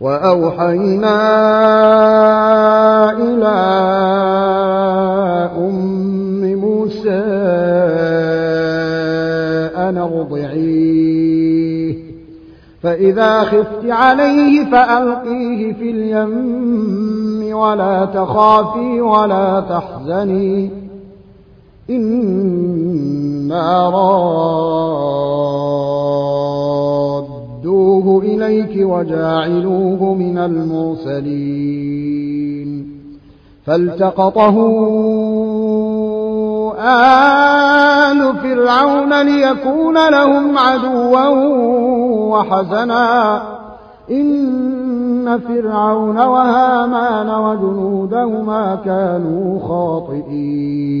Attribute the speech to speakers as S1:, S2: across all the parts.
S1: وأوحينا إلى أم موسى أن ارضعيه. فإذا خفت عليه فألقيه في اليم ولا تخافي ولا تحزني. إنا رادوه إليك وجاعلوه من المرسلين. فالتقطه آل فرعون ليكون لهم عدوا وحزنا. إن فرعون وهامان وجنودهما كانوا خاطئين.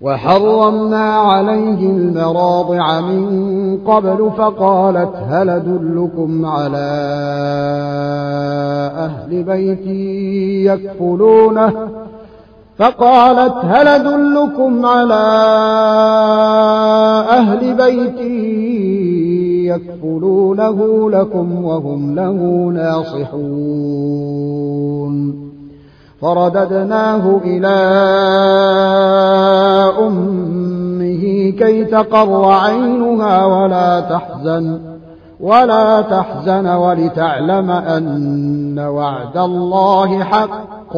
S1: وحرمنا عليه المراضع من قبل فقالت هل أدلكم على أهل بيتي يكفلونه؟ فقالت هل أدلكم على أهل بيتي يكفلونه لكم وهم له ناصحون؟ فرددناه إلى أمه كي تقر عينها ولا تحزن ولا تحزن ولتعلم أن وعد الله حق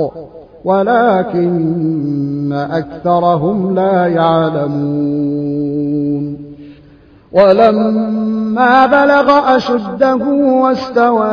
S1: ولكن أكثرهم لا يعلمون. ولما بلغ أشده واستوى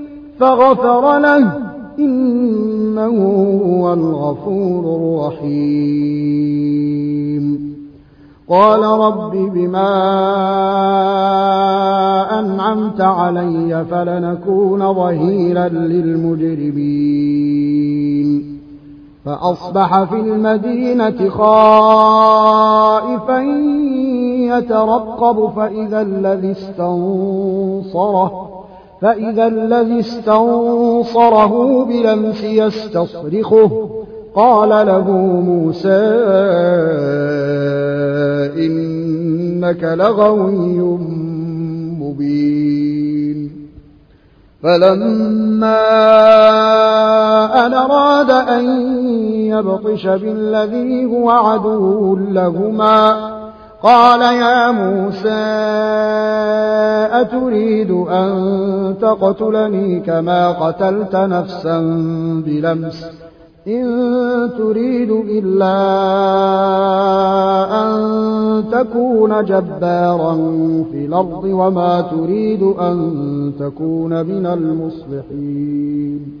S1: فغفر له إنه هو الغفور الرحيم. قال رب بما أنعمت علي فلنكون ظهيرا للمجرمين. فأصبح في المدينة خائفا يترقب فإذا الذي استنصره فإذا الذي استنصره بلمس يستصرخه قال له موسى إنك لغوي مبين. فلما أن أراد أن يبطش بالذي هو عدو لهما قال يا موسى أتريد أن تقتلني كما قتلت نفسا بلمس؟ إن تريد إلا أن تكون جبارا في الأرض وما تريد أن تكون من المصلحين.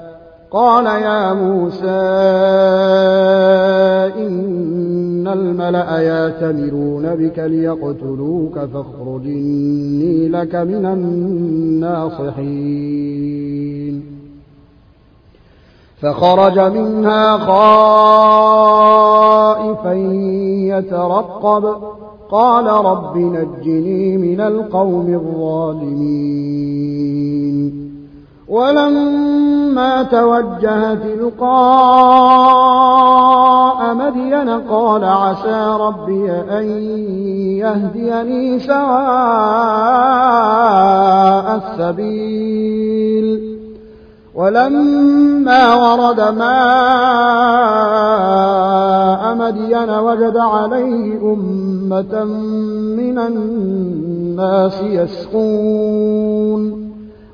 S1: قال يا موسى إن الملأ ياتمرون بك ليقتلوك فاخرج إني لك من الناصحين. فخرج منها خائفا يترقب. قال رب نجني من القوم الظالمين. ولما توجه تلقاء مدين قال عسى ربي أن يهديني سواء السبيل. ولما ورد ماء مدين وجد عليه أمة من الناس يسقون.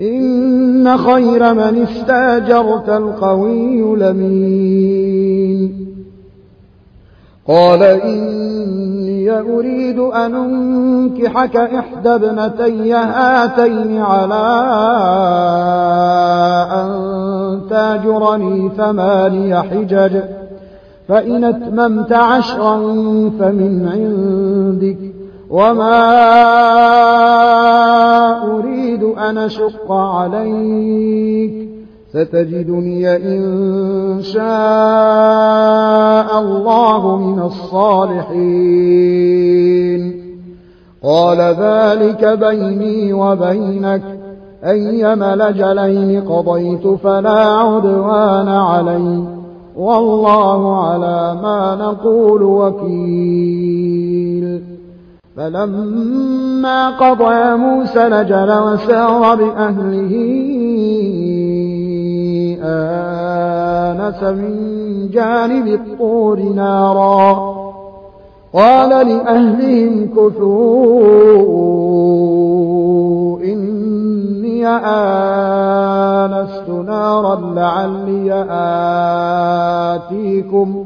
S1: إن خير من استاجرت القوي لمين قال إني أريد أن أنكحك إحدى ابنتي هاتين على أن تاجرني ثماني حجج فإن أتممت عشرا فمن عندك. وما أريد أن أشق عليك ستجدني إن شاء الله من الصالحين قال ذلك بيني وبينك أيما لجلين قضيت فلا عدوان علي والله على ما نقول وكيل فلما قضى موسى لجل وسار بأهله آنس من جانب الطور نارا. قال لأهلهم كثوا إني آنست نارا لعلي آتيكم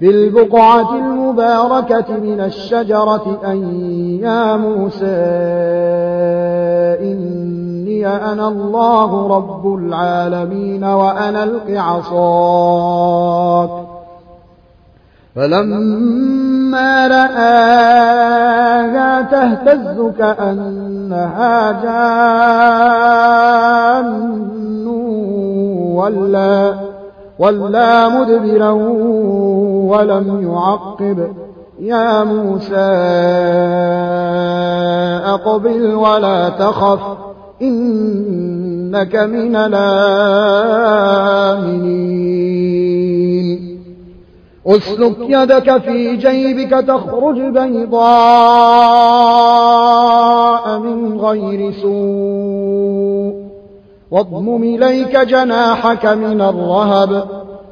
S1: في البقعة المباركة من الشجرة أن يا موسى إني أنا الله رب العالمين وأنا ألق عصاك فلما رآها تهتز كأنها جان ولا ولا مدبرا ولم يعقب. يا موسى أقبل ولا تخف إنك من الآمنين. أسلك يدك في جيبك تخرج بيضاء من غير سوء. واضمم إليك جناحك من الرهب.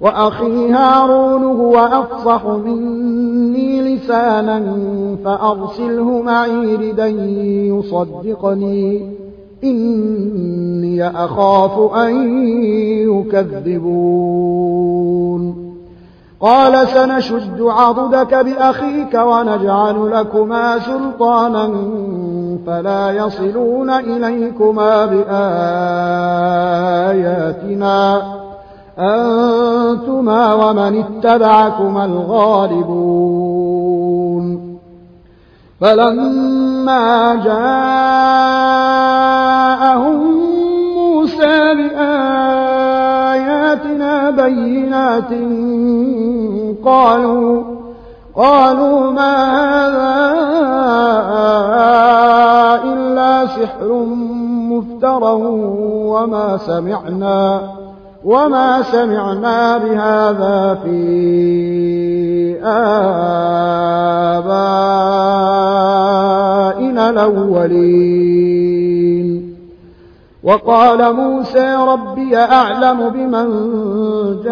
S1: وأخي هارون هو أفصح مني لسانا فأرسله معي ردا يصدقني. إني أخاف أن يكذبون. قال سنشد عضدك بأخيك ونجعل لكما سلطانا فلا يصلون إليكما بآياتنا. أنتما ومن اتبعكما الغالبون. فلما جاءهم موسى بآياتنا بينات قالوا قالوا ما هذا إلا سحر مفترى وما سمعنا. وما سمعنا بهذا في آبائنا الأولين وقال موسى ربي أعلم بمن جاء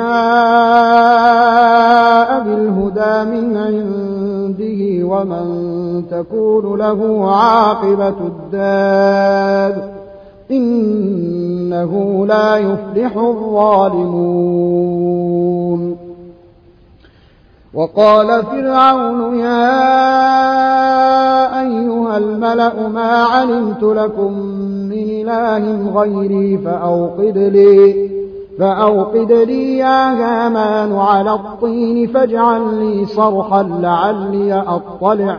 S1: بالهدى من عنده ومن تكون له عاقبة الدار إنه لا يفلح الظالمون. وقال فرعون يا أيها الملأ ما علمت لكم من إله غيري فأوقد لي فأوقد لي يا هامان على الطين فاجعل لي صرحا لعلي أطلع.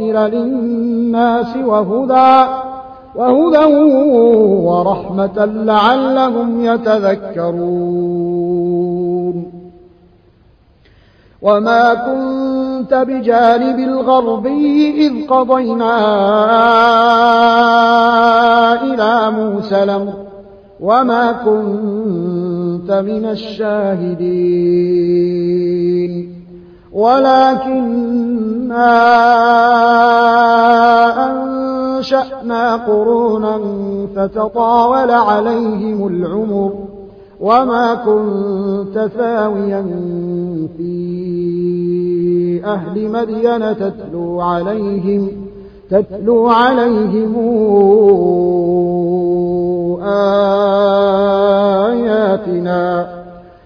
S1: للناس وهدى وهدى ورحمة لعلهم يتذكرون. وما كنت بجانب الغربي إذ قضينا إلى موسى وما كنت من الشاهدين. ولكنا أنشأنا قرونا فتطاول عليهم العمر وما كنت ثاويا في أهل مدين تتلو عليهم تتلو عليهم آياتنا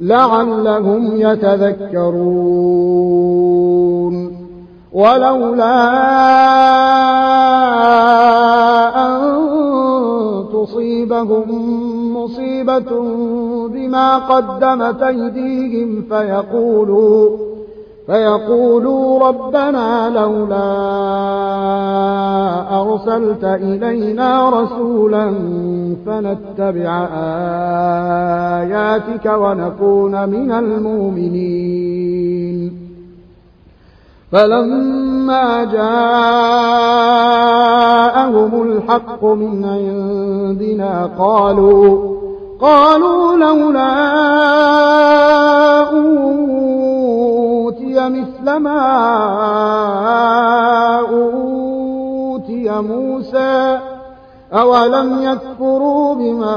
S1: لعلهم يتذكرون. ولولا أن تصيبهم مصيبة بما قدمت أيديهم فيقولوا فيقولوا ربنا لولا أرسلت إلينا رسولا فنتبع آياتك ونكون من المؤمنين. فلما جاءهم الحق من عندنا قالوا قالوا لولا أوتي مثل ما أوتي موسى أولم يكفروا بما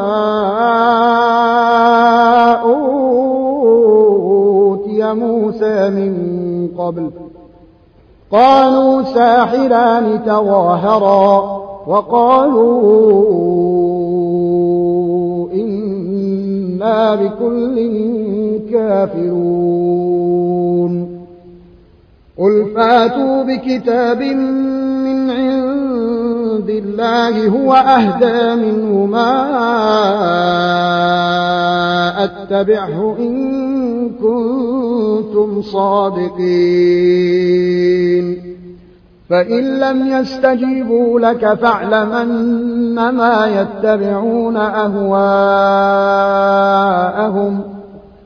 S1: أوتي موسى من قبل قالوا ساحران تظاهرا وقالوا إنا بكل كافرون قل فاتوا بكتاب من عند الله هو أهدى منه ما أتبعه إن كنتم صادقين فإن لم يستجيبوا لك فاعلمنما يتبعون أهواءهم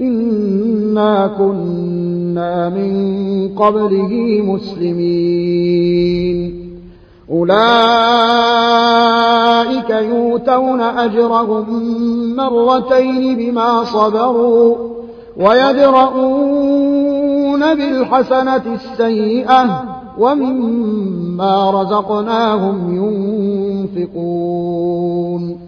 S1: إنا كنا من قبله مسلمين أولئك يؤتون أجرهم مرتين بما صبروا ويدرؤون بالحسنة السيئة ومما رزقناهم ينفقون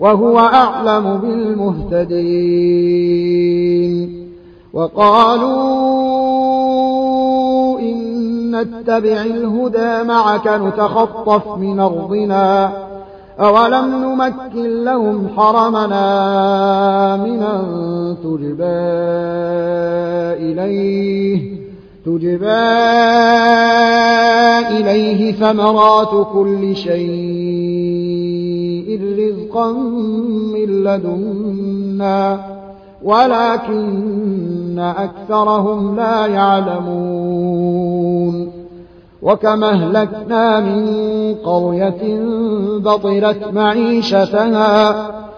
S1: وهو أعلم بالمهتدين. وقالوا إن نتبع الهدى معك نتخطف من أرضنا. أولم نمكن لهم حرمنا من أن تجبى إليه؟ تجبى إليه ثمرات كل شيء رزقا من لدنا ولكن أكثرهم لا يعلمون. وكما أهلكنا من قرية بطرت معيشتها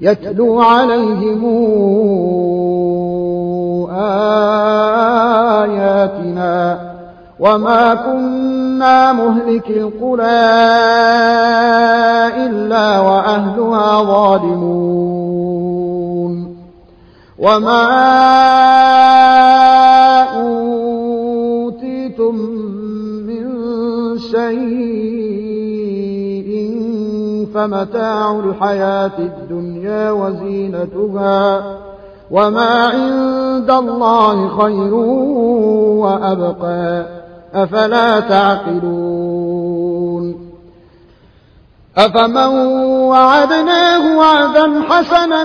S1: يتلو عليهم آياتنا وما كنا مهلك القرى إلا وأهلها ظالمون وما فمتاع الحياة الدنيا وزينتها وما عند الله خير وأبقى. أفلا تعقلون؟ أفمن وعدناه وعدا حسنا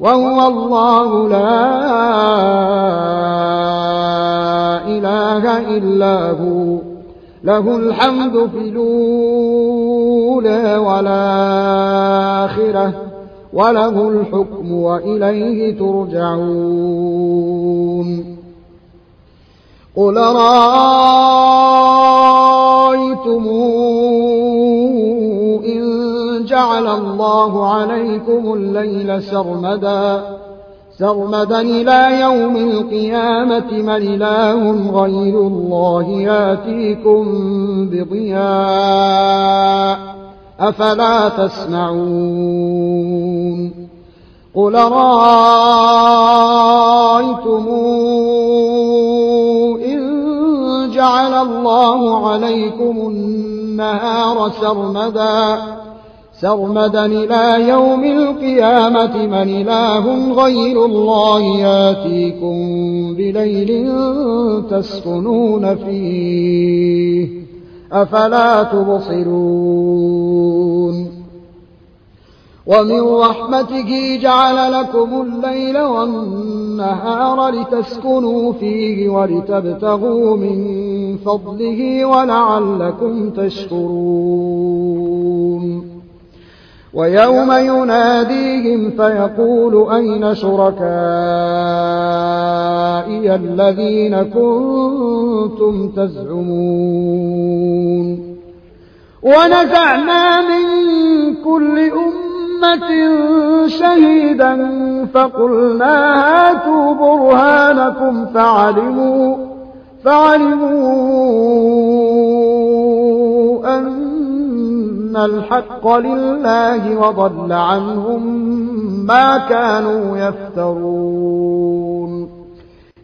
S1: وهو الله لا إله إلا هو. له الحمد في الأولى والآخرة وله الحكم وإليه ترجعون. قل رأيتم الله عليكم الليل سرمدا سرمدا إلى يوم القيامة من إله غير الله ياتيكم بضياء أفلا تسمعون؟ قل رأيتم جعل الله عليكم النهار سرمدا؟ سرمدا إلى يوم القيامة من إله غير الله ياتيكم بليل تسكنون فيه. أفلا تبصرون. ومن رحمته جعل لكم الليل والنهار لتسكنوا فيه ولتبتغوا من فضله ولعلكم تشكرون. ويوم يناديهم فيقول أين شركائي الذين كنتم تزعمون ونزعنا من كل أمة شهيدا فقلنا هاتوا برهانكم فعلموا فعلموا أن الحق لله وضل عنهم ما كانوا يفترون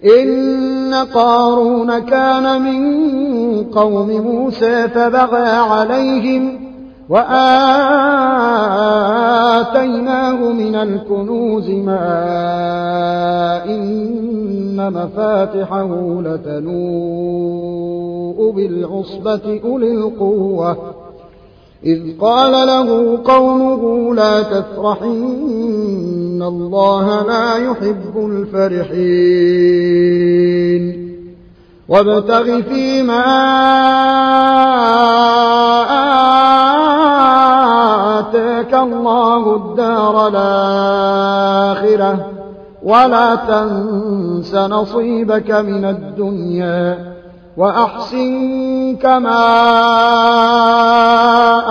S1: إن قارون كان من قوم موسى فبغى عليهم وآتيناه من الكنوز ما إن مفاتحه لتنوء بالعصبة أولي القوة إذ قال له قومه لا تفرح إن الله لا يحب الفرحين. وابتغ فيما آتاك الله الدار الآخرة ولا تنس نصيبك من الدنيا. وأحسن كما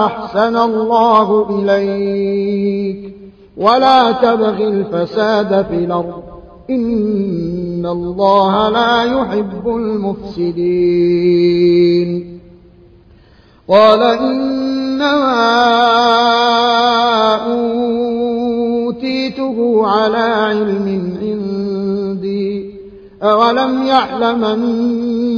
S1: أحسن الله إليك. ولا تبغ الفساد في الأرض. إن الله لا يحب المفسدين. قال إنما أوتيته على علم عندي. أولم يعلم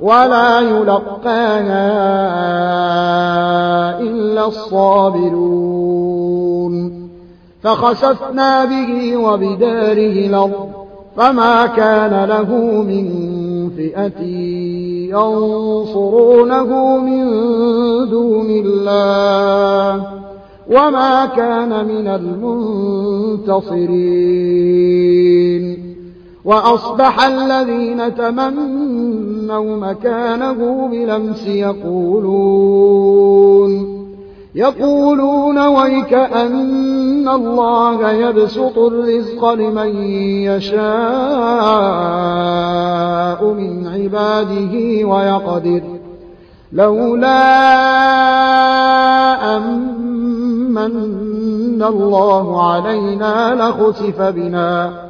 S1: ولا يلقاها إلا الصابرون فخسفنا به وبداره الأرض فما كان له من فئة ينصرونه من دون الله وما كان من المنتصرين وأصبح الذين تمنوا مكانه بلمس يقولون يقولون ويك أن الله يبسط الرزق لمن يشاء من عباده ويقدر لولا أمن الله علينا لخسف بنا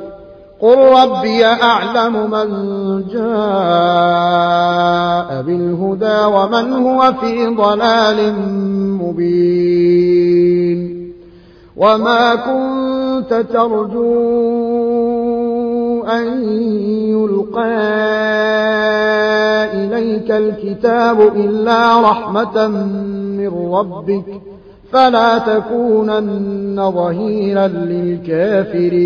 S1: قل ربي أعلم من جاء بالهدى ومن هو في ضلال مبين وما كنت ترجو أن يلقى إليك الكتاب إلا رحمة من ربك فلا تكونن ظهيرا للكافرين.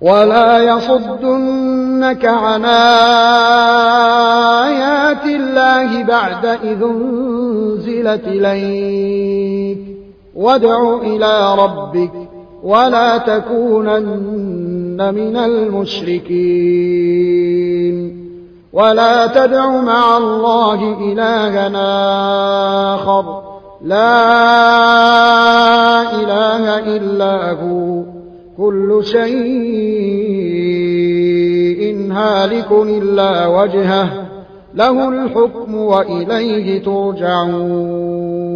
S1: ولا يصدنك عن آيات الله بعد إذ أنزلت إليك. وادع إلى ربك ولا تكونن من المشركين. ولا تدع مع الله إلهنا آخر. لا إله إلا هو. كل شيء هالك إلا وجهه. له الحكم وإليه ترجعون.